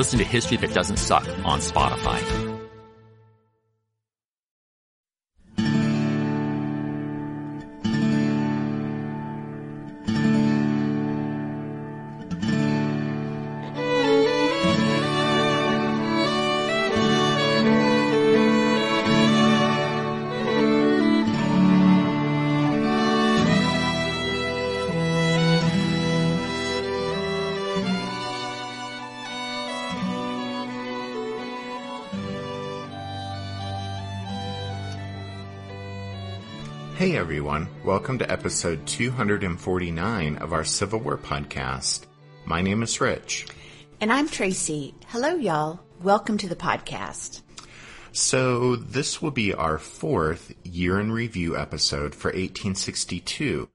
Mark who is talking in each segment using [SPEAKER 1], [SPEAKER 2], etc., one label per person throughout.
[SPEAKER 1] Listen to History That Doesn't Suck on Spotify.
[SPEAKER 2] Hey everyone, welcome to episode 249 of our Civil War podcast. My name is Rich.
[SPEAKER 3] And I'm Tracy. Hello, y'all. Welcome to the podcast.
[SPEAKER 2] So, this will be our fourth year in review episode for 1862,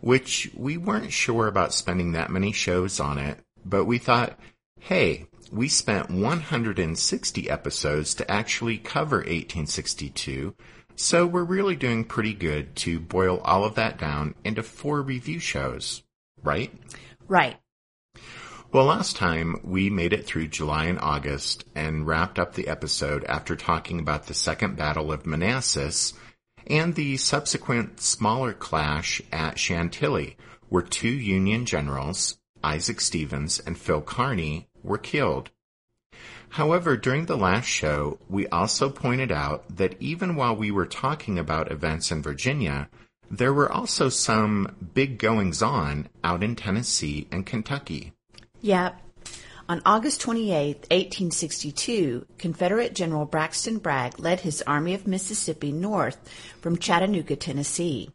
[SPEAKER 2] which we weren't sure about spending that many shows on it, but we thought, hey, we spent 160 episodes to actually cover 1862, so we're really doing pretty good to boil all of that down into four review shows, right?
[SPEAKER 3] Right.
[SPEAKER 2] Well, last time we made it through July and August and wrapped up the episode after talking about the Second Battle of Manassas and the subsequent smaller clash at Chantilly, where two Union generals, Isaac Stevens and Phil Kearny, were killed. However, during the last show, we also pointed out that even while we were talking about events in Virginia, there were also some big goings on out in Tennessee and Kentucky.
[SPEAKER 3] Yep. On August 28, 1862, Confederate General Braxton Bragg led his Army of Mississippi north from Chattanooga, Tennessee.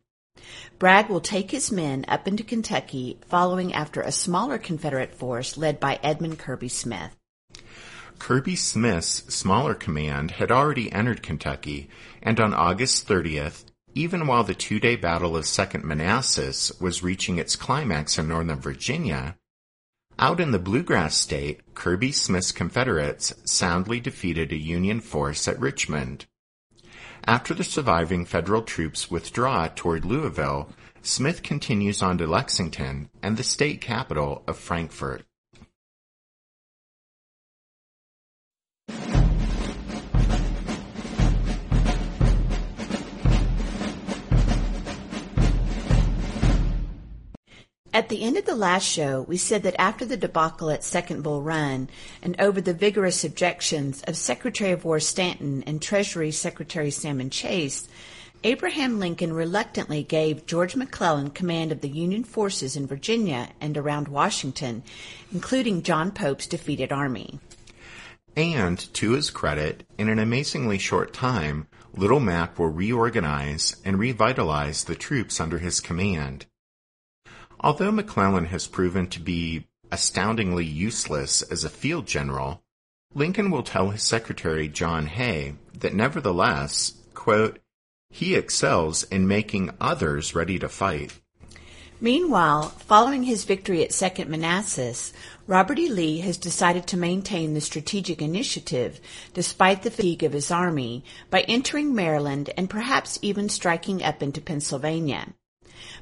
[SPEAKER 3] Bragg will take his men up into Kentucky, following after a smaller Confederate force led by Edmund Kirby Smith.
[SPEAKER 2] Kirby Smith's smaller command had already entered Kentucky, and on August 30th, even while the two-day Battle of Second Manassas was reaching its climax in northern Virginia, out in the Bluegrass State, Kirby Smith's Confederates soundly defeated a Union force at Richmond. After the surviving Federal troops withdraw toward Louisville, Smith continues on to Lexington and the state capital of Frankfort.
[SPEAKER 3] At the end of the last show, we said that after the debacle at Second Bull Run and over the vigorous objections of Secretary of War Stanton and Treasury Secretary Salmon Chase, Abraham Lincoln reluctantly gave George McClellan command of the Union forces in Virginia and around Washington, including John Pope's defeated army.
[SPEAKER 2] And, to his credit, in an amazingly short time, Little Mac will reorganize and revitalize the troops under his command. Although McClellan has proven to be astoundingly useless as a field general, Lincoln will tell his secretary John Hay that nevertheless, quote, he excels in making others ready to fight.
[SPEAKER 3] Meanwhile, following his victory at Second Manassas, Robert E. Lee has decided to maintain the strategic initiative despite the fatigue of his army by entering Maryland and perhaps even striking up into Pennsylvania.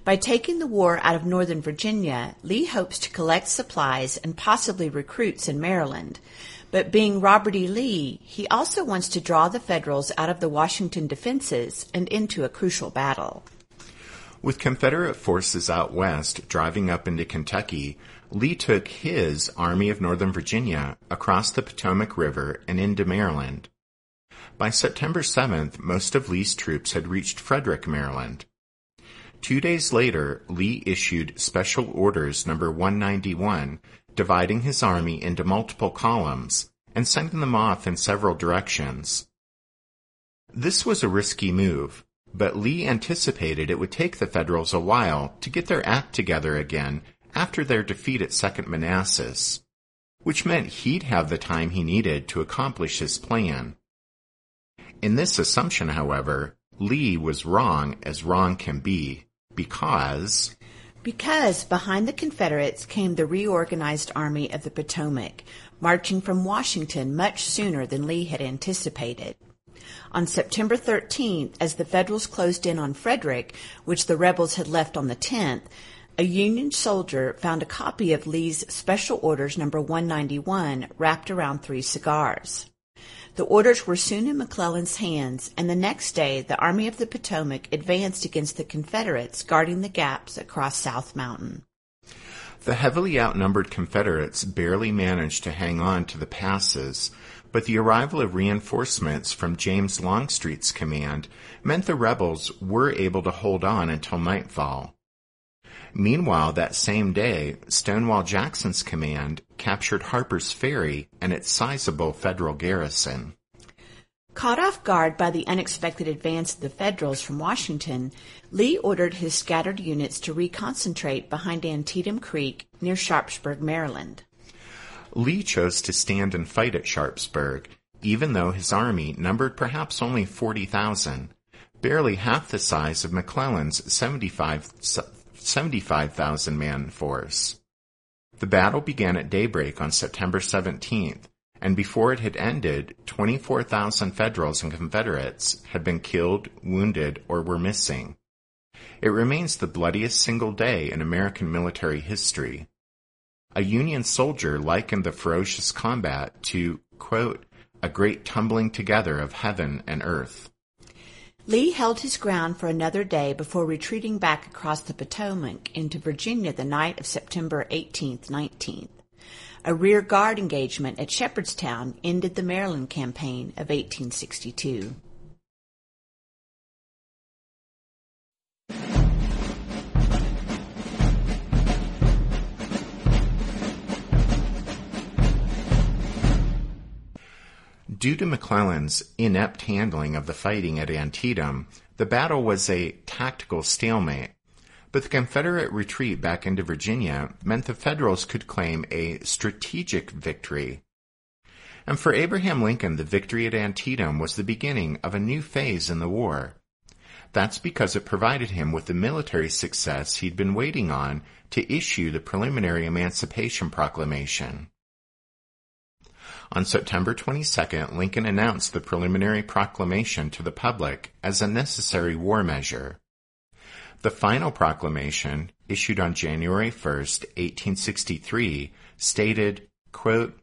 [SPEAKER 3] By taking the war out of Northern Virginia, Lee hopes to collect supplies and possibly recruits in Maryland. But being Robert E. Lee, he also wants to draw the Federals out of the Washington defenses and into a crucial battle.
[SPEAKER 2] With Confederate forces out west driving up into Kentucky, Lee took his Army of Northern Virginia across the Potomac River and into Maryland. By September 7th, most of Lee's troops had reached Frederick, Maryland. Two days later, Lee issued Special Orders Number 191, dividing his army into multiple columns and sending them off in several directions. This was a risky move, but Lee anticipated it would take the Federals a while to get their act together again after their defeat at Second Manassas, which meant he'd have the time he needed to accomplish his plan. In this assumption, however, Lee was wrong as wrong can be because
[SPEAKER 3] because behind the Confederates came the reorganized Army of the Potomac, marching from Washington much sooner than Lee had anticipated. On September 13th, as the Federals closed in on Frederick, which the rebels had left on the 10th, a Union soldier found a copy of Lee's Special Orders number 191 wrapped around three cigars. The orders were soon in McClellan's hands, and the next day the Army of the Potomac advanced against the Confederates guarding the gaps across South Mountain.
[SPEAKER 2] The heavily outnumbered Confederates barely managed to hang on to the passes, but the arrival of reinforcements from James Longstreet's command meant the rebels were able to hold on until nightfall. Meanwhile, that same day, Stonewall Jackson's command captured Harper's Ferry and its sizable federal garrison.
[SPEAKER 3] Caught off guard by the unexpected advance of the Federals from Washington, Lee ordered his scattered units to reconcentrate behind Antietam Creek near Sharpsburg, Maryland.
[SPEAKER 2] Lee chose to stand and fight at Sharpsburg, even though his army numbered perhaps only 40,000, barely half the size of McClellan's 75 75,000 man force. The battle began at daybreak on September 17th, and before it had ended, 24,000 Federals and Confederates had been killed, wounded, or were missing. It remains the bloodiest single day in American military history. A Union soldier likened the ferocious combat to, quote, a great tumbling together of heaven and earth.
[SPEAKER 3] Lee held his ground for another day before retreating back across the Potomac into Virginia the night of September 18th, 19th. A rear guard engagement at Shepherdstown ended the Maryland campaign of 1862.
[SPEAKER 2] Due to McClellan's inept handling of the fighting at Antietam, the battle was a tactical stalemate. But the Confederate retreat back into Virginia meant the Federals could claim a strategic victory. And for Abraham Lincoln, the victory at Antietam was the beginning of a new phase in the war. That's because it provided him with the military success he'd been waiting on to issue the preliminary Emancipation Proclamation. On September 22nd, Lincoln announced the preliminary proclamation to the public as a necessary war measure. The final proclamation, issued on January 1st, 1863, stated, quote,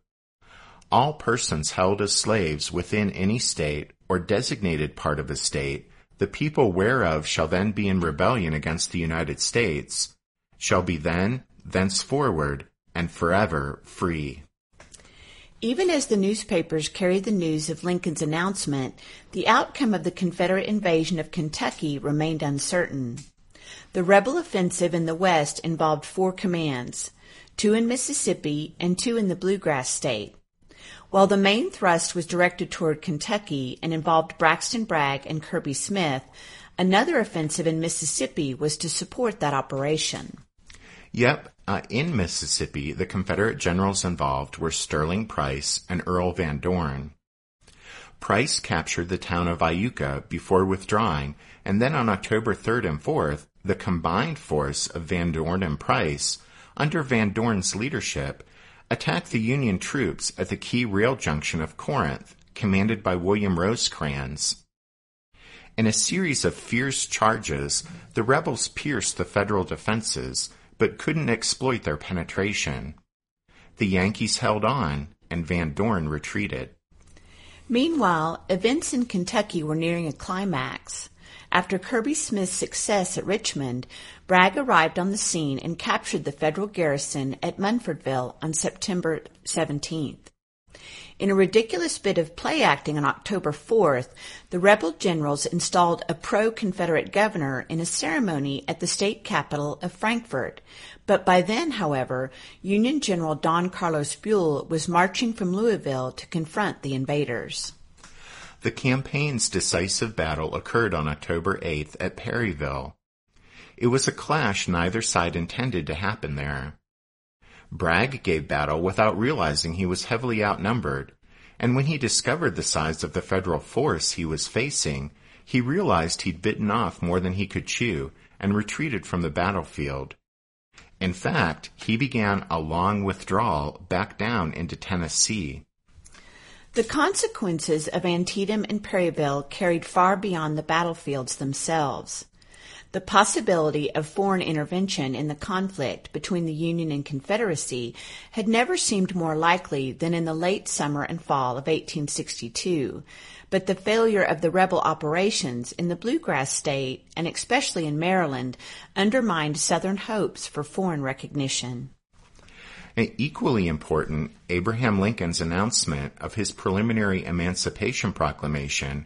[SPEAKER 2] All persons held as slaves within any state or designated part of a state, the people whereof shall then be in rebellion against the United States, shall be then, thenceforward, and forever free.
[SPEAKER 3] Even as the newspapers carried the news of Lincoln's announcement, the outcome of the Confederate invasion of Kentucky remained uncertain. The rebel offensive in the West involved four commands, two in Mississippi and two in the Bluegrass State. While the main thrust was directed toward Kentucky and involved Braxton Bragg and Kirby Smith, another offensive in Mississippi was to support that operation.
[SPEAKER 2] Yep, uh, in Mississippi, the Confederate generals involved were Sterling Price and Earl Van Dorn. Price captured the town of Iuka before withdrawing, and then on October 3rd and 4th, the combined force of Van Dorn and Price, under Van Dorn's leadership, attacked the Union troops at the key rail junction of Corinth, commanded by William Rosecrans. In a series of fierce charges, the rebels pierced the Federal defenses, but couldn't exploit their penetration. The Yankees held on, and Van Dorn retreated.
[SPEAKER 3] Meanwhile, events in Kentucky were nearing a climax. After Kirby Smith's success at Richmond, Bragg arrived on the scene and captured the federal garrison at Munfordville on September 17th. In a ridiculous bit of play acting on October 4th, the rebel generals installed a pro-Confederate governor in a ceremony at the state capital of Frankfort. But by then, however, Union General Don Carlos Buell was marching from Louisville to confront the invaders.
[SPEAKER 2] The campaign's decisive battle occurred on October 8th at Perryville. It was a clash neither side intended to happen there. Bragg gave battle without realizing he was heavily outnumbered, and when he discovered the size of the federal force he was facing, he realized he'd bitten off more than he could chew and retreated from the battlefield. In fact, he began a long withdrawal back down into Tennessee.
[SPEAKER 3] The consequences of Antietam and Perryville carried far beyond the battlefields themselves. The possibility of foreign intervention in the conflict between the Union and Confederacy had never seemed more likely than in the late summer and fall of 1862, but the failure of the rebel operations in the Bluegrass State, and especially in Maryland, undermined Southern hopes for foreign recognition.
[SPEAKER 2] Equally important, Abraham Lincoln's announcement of his preliminary Emancipation Proclamation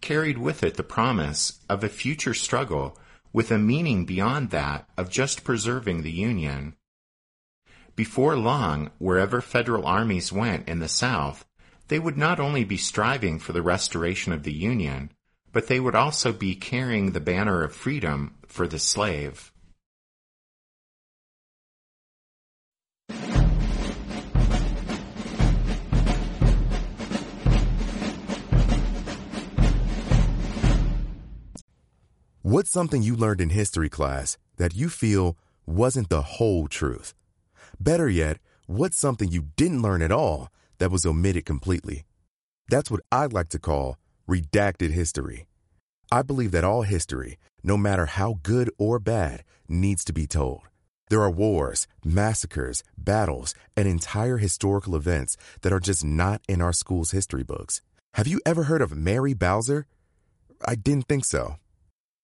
[SPEAKER 2] carried with it the promise of a future struggle with a meaning beyond that of just preserving the Union. Before long, wherever federal armies went in the South, they would not only be striving for the restoration of the Union, but they would also be carrying the banner of freedom for the slave.
[SPEAKER 4] What's something you learned in history class that you feel wasn't the whole truth? Better yet, what's something you didn't learn at all that was omitted completely? That's what I'd like to call redacted history. I believe that all history, no matter how good or bad, needs to be told. There are wars, massacres, battles, and entire historical events that are just not in our school's history books. Have you ever heard of Mary Bowser? I didn't think so.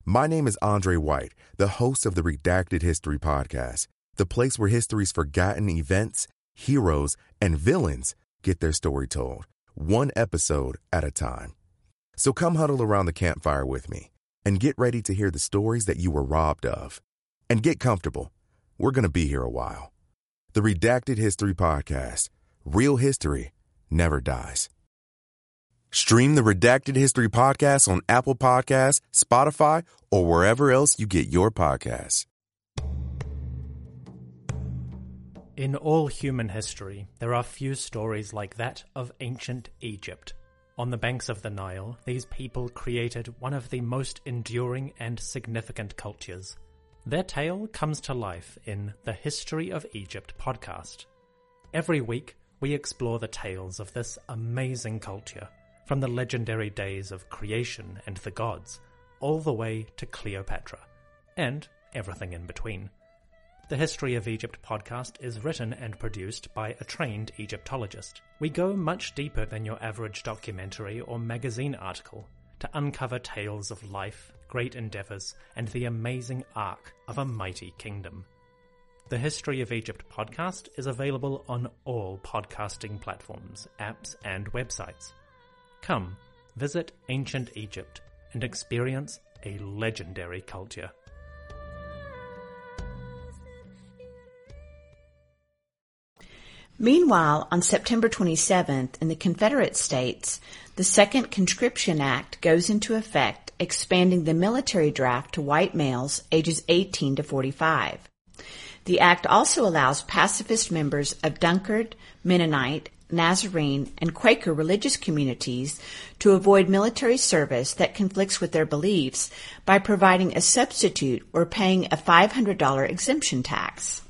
[SPEAKER 4] My name is Andre White, the host of the Redacted History Podcast, the place where history's forgotten events, heroes, and villains get their story told, one episode at a time. So come huddle around the campfire with me and get ready to hear the stories that you were robbed of. And get comfortable. We're going to be here a while. The Redacted History Podcast Real History Never Dies. Stream the Redacted History podcast on Apple Podcasts, Spotify, or wherever else you get your podcasts.
[SPEAKER 5] In all human history, there are few stories like that of ancient Egypt. On the banks of the Nile, these people created one of the most enduring and significant cultures. Their tale comes to life in the History of Egypt podcast. Every week, we explore the tales of this amazing culture from the legendary days of creation and the gods, all the way to Cleopatra, and everything in between. The History of Egypt podcast is written and produced by a trained Egyptologist. We go much deeper than your average documentary or magazine article to uncover tales of life, great endeavors, and the amazing arc of a mighty kingdom. The History of Egypt podcast is available on all podcasting platforms, apps, and websites. Come, visit ancient Egypt and experience a legendary culture.
[SPEAKER 3] Meanwhile, on September 27th, in the Confederate States, the Second Conscription Act goes into effect, expanding the military draft to white males ages 18 to 45. The act also allows pacifist members of Dunkard, Mennonite, Nazarene, and Quaker religious communities to avoid military service that conflicts with their beliefs by providing a substitute or paying a $500 exemption tax.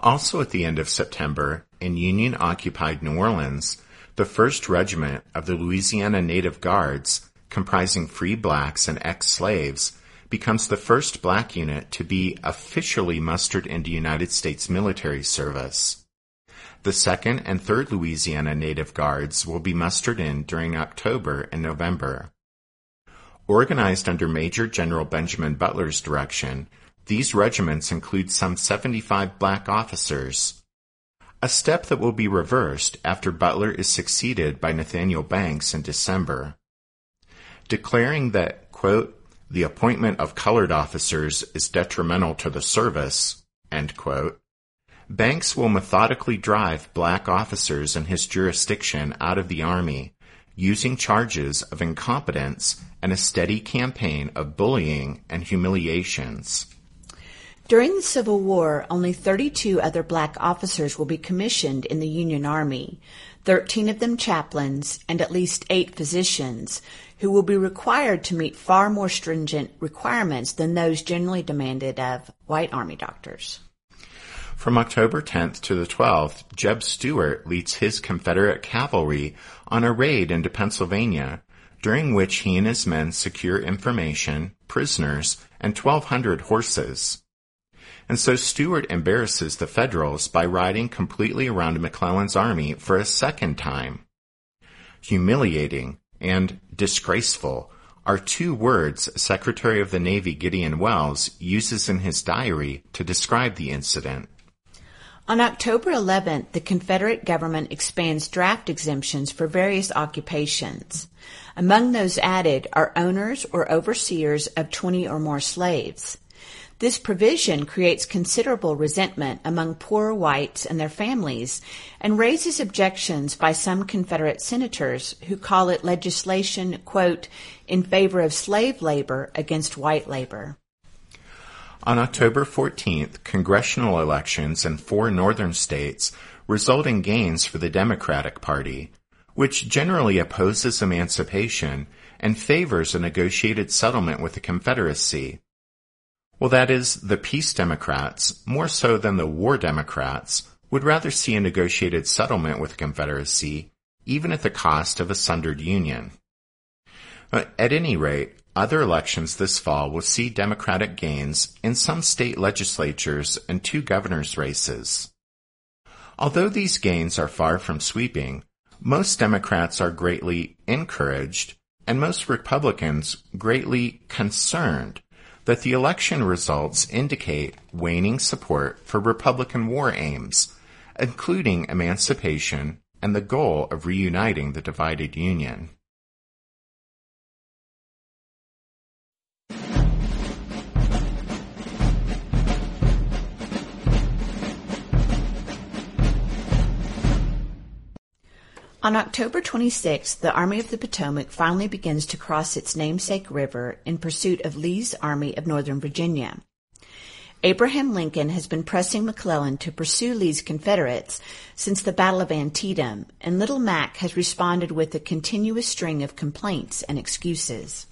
[SPEAKER 2] Also at the end of September, in Union occupied New Orleans, the 1st Regiment of the Louisiana Native Guards, comprising free blacks and ex slaves, becomes the first black unit to be officially mustered into United States military service. The 2nd and 3rd Louisiana Native Guards will be mustered in during October and November. Organized under Major General Benjamin Butler's direction, these regiments include some 75 black officers, a step that will be reversed after Butler is succeeded by Nathaniel Banks in December. Declaring that, quote, the appointment of colored officers is detrimental to the service, quote, Banks will methodically drive black officers in his jurisdiction out of the Army, using charges of incompetence and a steady campaign of bullying and humiliations.
[SPEAKER 3] During the Civil War, only 32 other black officers will be commissioned in the Union Army, 13 of them chaplains, and at least 8 physicians, who will be required to meet far more stringent requirements than those generally demanded of white Army doctors.
[SPEAKER 2] From October 10th to the 12th, Jeb Stuart leads his Confederate cavalry on a raid into Pennsylvania, during which he and his men secure information, prisoners, and 1,200 horses. And so Stuart embarrasses the Federals by riding completely around McClellan's army for a second time. Humiliating and disgraceful are two words Secretary of the Navy Gideon Welles uses in his diary to describe the incident.
[SPEAKER 3] On October 11th, the Confederate government expands draft exemptions for various occupations. Among those added are owners or overseers of 20 or more slaves. This provision creates considerable resentment among poor whites and their families and raises objections by some Confederate senators who call it legislation, quote, in favor of slave labor against white labor.
[SPEAKER 2] On October 14th, congressional elections in four northern states result in gains for the Democratic Party, which generally opposes emancipation and favors a negotiated settlement with the Confederacy. Well, that is, the peace Democrats, more so than the war Democrats, would rather see a negotiated settlement with the Confederacy, even at the cost of a sundered Union. At any rate, other elections this fall will see Democratic gains in some state legislatures and two governor's races. Although these gains are far from sweeping, most Democrats are greatly encouraged and most Republicans greatly concerned that the election results indicate waning support for Republican war aims, including emancipation and the goal of reuniting the divided Union.
[SPEAKER 3] On October 26, the Army of the Potomac finally begins to cross its namesake river in pursuit of Lee's Army of Northern Virginia. Abraham Lincoln has been pressing McClellan to pursue Lee's Confederates since the Battle of Antietam, and Little Mac has responded with a continuous string of complaints and excuses.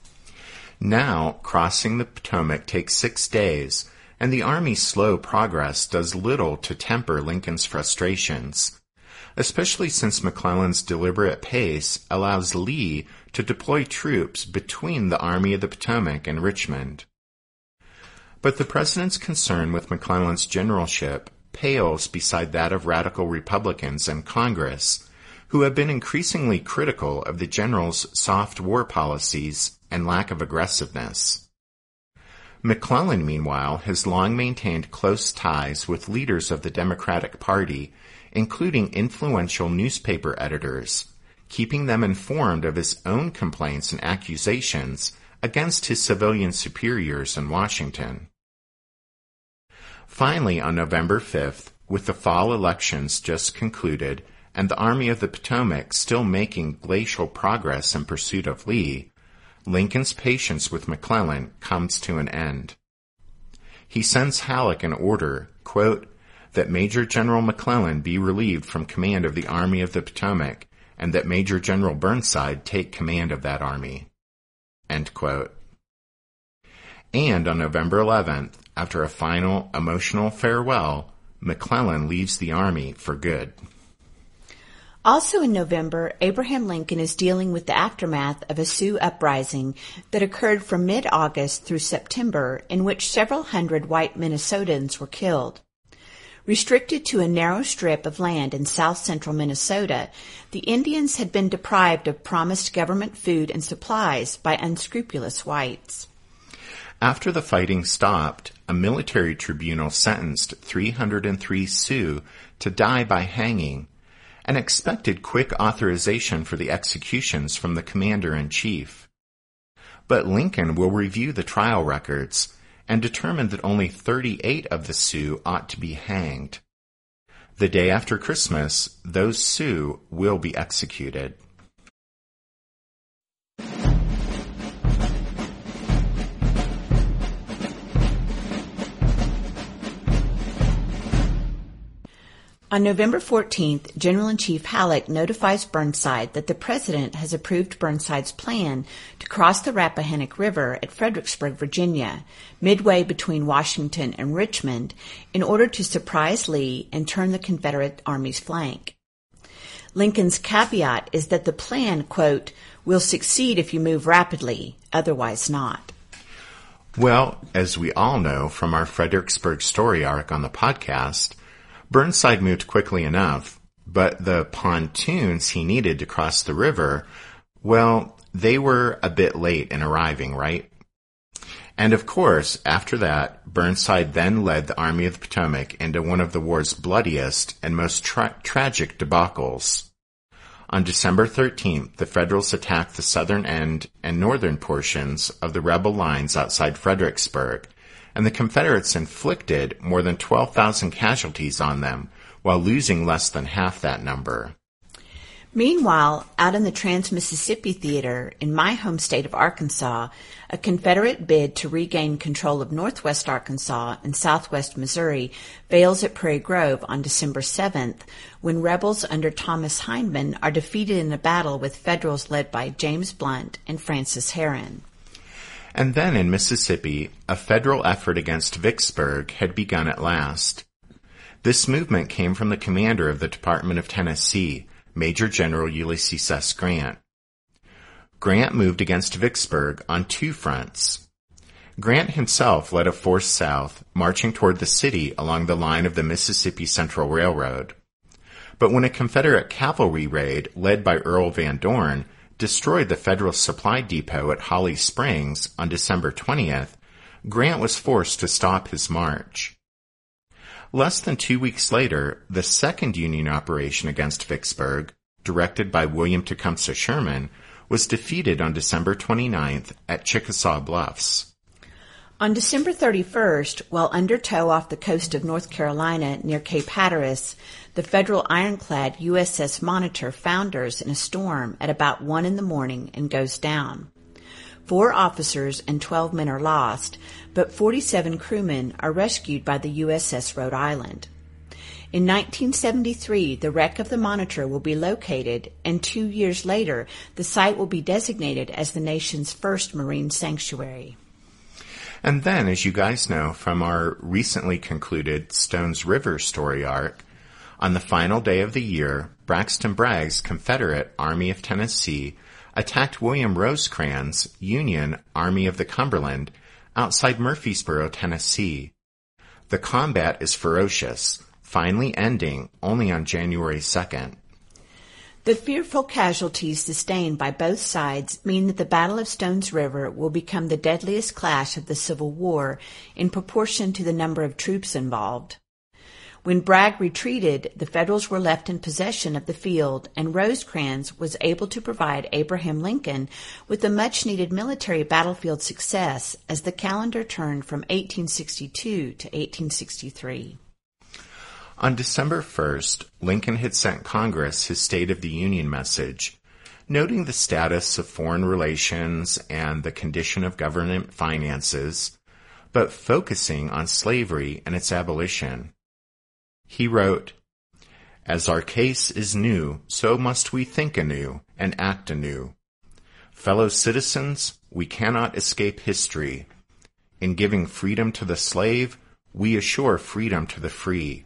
[SPEAKER 2] Now, crossing the Potomac takes six days, and the Army's slow progress does little to temper Lincoln's frustrations especially since McClellan's deliberate pace allows Lee to deploy troops between the Army of the Potomac and Richmond. But the President's concern with McClellan's generalship pales beside that of radical Republicans in Congress, who have been increasingly critical of the general's soft war policies and lack of aggressiveness. McClellan, meanwhile, has long maintained close ties with leaders of the Democratic Party including influential newspaper editors, keeping them informed of his own complaints and accusations against his civilian superiors in Washington. Finally, on November 5th, with the fall elections just concluded and the Army of the Potomac still making glacial progress in pursuit of Lee, Lincoln's patience with McClellan comes to an end. He sends Halleck an order, quote, that Major General McClellan be relieved from command of the Army of the Potomac and that Major General Burnside take command of that army. And on November 11th, after a final emotional farewell, McClellan leaves the army for good.
[SPEAKER 3] Also in November, Abraham Lincoln is dealing with the aftermath of a Sioux uprising that occurred from mid-August through September in which several hundred white Minnesotans were killed. Restricted to a narrow strip of land in south central Minnesota, the Indians had been deprived of promised government food and supplies by unscrupulous whites.
[SPEAKER 2] After the fighting stopped, a military tribunal sentenced 303 Sioux to die by hanging and expected quick authorization for the executions from the commander in chief. But Lincoln will review the trial records and determined that only 38 of the Sioux ought to be hanged. The day after Christmas, those Sioux will be executed.
[SPEAKER 3] On November 14th, General-in-Chief Halleck notifies Burnside that the President has approved Burnside's plan to cross the Rappahannock River at Fredericksburg, Virginia, midway between Washington and Richmond, in order to surprise Lee and turn the Confederate Army's flank. Lincoln's caveat is that the plan, quote, will succeed if you move rapidly, otherwise not.
[SPEAKER 2] Well, as we all know from our Fredericksburg story arc on the podcast, Burnside moved quickly enough, but the pontoons he needed to cross the river, well, they were a bit late in arriving, right? And of course, after that, Burnside then led the Army of the Potomac into one of the war's bloodiest and most tra- tragic debacles. On December 13th, the Federals attacked the southern end and northern portions of the rebel lines outside Fredericksburg, and the Confederates inflicted more than 12,000 casualties on them, while losing less than half that number.
[SPEAKER 3] Meanwhile, out in the Trans-Mississippi Theater in my home state of Arkansas, a Confederate bid to regain control of northwest Arkansas and southwest Missouri fails at Prairie Grove on December 7th when rebels under Thomas Hindman are defeated in a battle with Federals led by James Blunt and Francis Herron.
[SPEAKER 2] And then in Mississippi, a federal effort against Vicksburg had begun at last. This movement came from the commander of the Department of Tennessee, Major General Ulysses S. Grant. Grant moved against Vicksburg on two fronts. Grant himself led a force south, marching toward the city along the line of the Mississippi Central Railroad. But when a Confederate cavalry raid led by Earl Van Dorn destroyed the Federal supply depot at Holly Springs on December 20th, Grant was forced to stop his march. Less than two weeks later, the second Union operation against Vicksburg, directed by William Tecumseh Sherman, was defeated on December 29th at Chickasaw Bluffs.
[SPEAKER 3] On December 31st, while under tow off the coast of North Carolina near Cape Hatteras, the federal ironclad USS Monitor founders in a storm at about 1 in the morning and goes down. Four officers and 12 men are lost, but 47 crewmen are rescued by the USS Rhode Island. In 1973, the wreck of the Monitor will be located, and two years later, the site will be designated as the nation's first marine sanctuary.
[SPEAKER 2] And then, as you guys know from our recently concluded Stones River story arc, on the final day of the year, Braxton Bragg's Confederate Army of Tennessee attacked William Rosecrans' Union Army of the Cumberland outside Murfreesboro, Tennessee. The combat is ferocious, finally ending only on January 2nd.
[SPEAKER 3] The fearful casualties sustained by both sides mean that the Battle of Stones River will become the deadliest clash of the Civil War in proportion to the number of troops involved. When Bragg retreated, the Federals were left in possession of the field, and Rosecrans was able to provide Abraham Lincoln with a much needed military battlefield success as the calendar turned from 1862 to 1863.
[SPEAKER 2] On December 1st, Lincoln had sent Congress his State of the Union message, noting the status of foreign relations and the condition of government finances, but focusing on slavery and its abolition. He wrote, As our case is new, so must we think anew and act anew. Fellow citizens, we cannot escape history. In giving freedom to the slave, we assure freedom to the free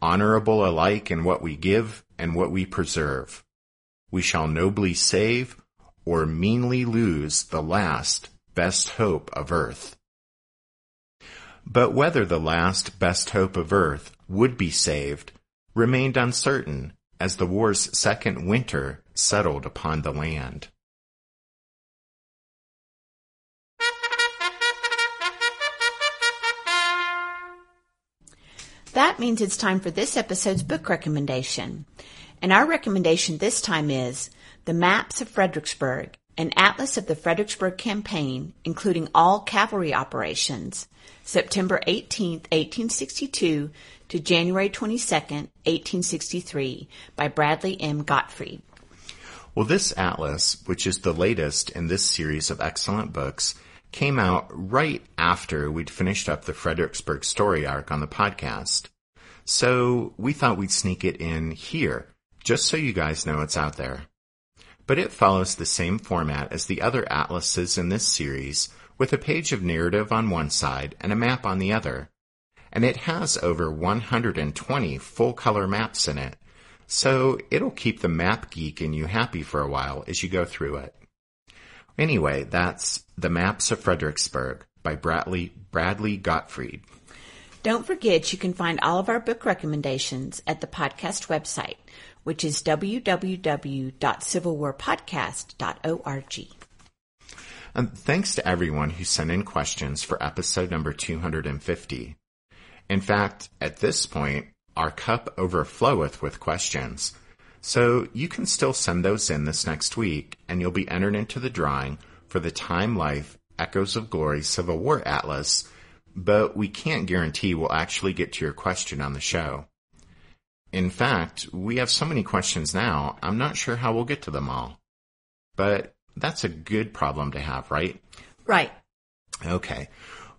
[SPEAKER 2] honorable alike in what we give and what we preserve. We shall nobly save or meanly lose the last best hope of earth. But whether the last best hope of earth would be saved remained uncertain as the war's second winter settled upon the land.
[SPEAKER 3] That means it's time for this episode's book recommendation. And our recommendation this time is The Maps of Fredericksburg, an atlas of the Fredericksburg Campaign, including all cavalry operations, September 18, 1862 to January 22, 1863, by Bradley M. Gottfried.
[SPEAKER 2] Well, this atlas, which is the latest in this series of excellent books, came out right after we'd finished up the Fredericksburg story arc on the podcast. So we thought we'd sneak it in here, just so you guys know it's out there. But it follows the same format as the other atlases in this series, with a page of narrative on one side and a map on the other. And it has over 120 full color maps in it, so it'll keep the map geek in you happy for a while as you go through it. Anyway, that's The Maps of Fredericksburg by Bradley, Bradley Gottfried.
[SPEAKER 3] Don't forget you can find all of our book recommendations at the podcast website, which is www.civilwarpodcast.org.
[SPEAKER 2] And um, thanks to everyone who sent in questions for episode number 250. In fact, at this point, our cup overfloweth with questions. So you can still send those in this next week, and you'll be entered into the drawing for the Time Life Echoes of Glory Civil War Atlas, but we can't guarantee we'll actually get to your question on the show. In fact, we have so many questions now, I'm not sure how we'll get to them all. But that's a good problem to have, right?
[SPEAKER 3] Right.
[SPEAKER 2] Okay.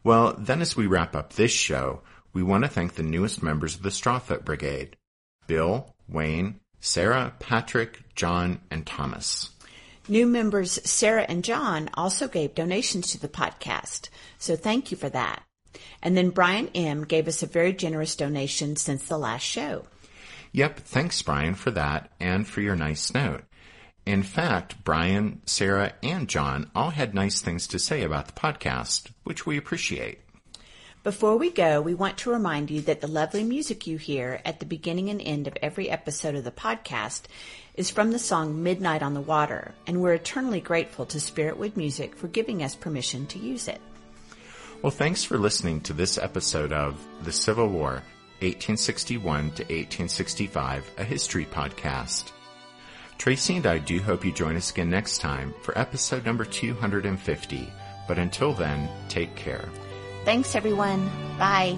[SPEAKER 2] Well, then as we wrap up this show, we want to thank the newest members of the Strawfoot Brigade Bill, Wayne, Sarah, Patrick, John, and Thomas.
[SPEAKER 3] New members Sarah and John also gave donations to the podcast, so thank you for that. And then Brian M. gave us a very generous donation since the last show.
[SPEAKER 2] Yep, thanks, Brian, for that and for your nice note. In fact, Brian, Sarah, and John all had nice things to say about the podcast, which we appreciate.
[SPEAKER 3] Before we go, we want to remind you that the lovely music you hear at the beginning and end of every episode of the podcast is from the song Midnight on the Water, and we're eternally grateful to Spiritwood Music for giving us permission to use it.
[SPEAKER 2] Well, thanks for listening to this episode of The Civil War, 1861 to 1865, a history podcast. Tracy and I do hope you join us again next time for episode number 250. But until then, take care.
[SPEAKER 3] Thanks, everyone. Bye.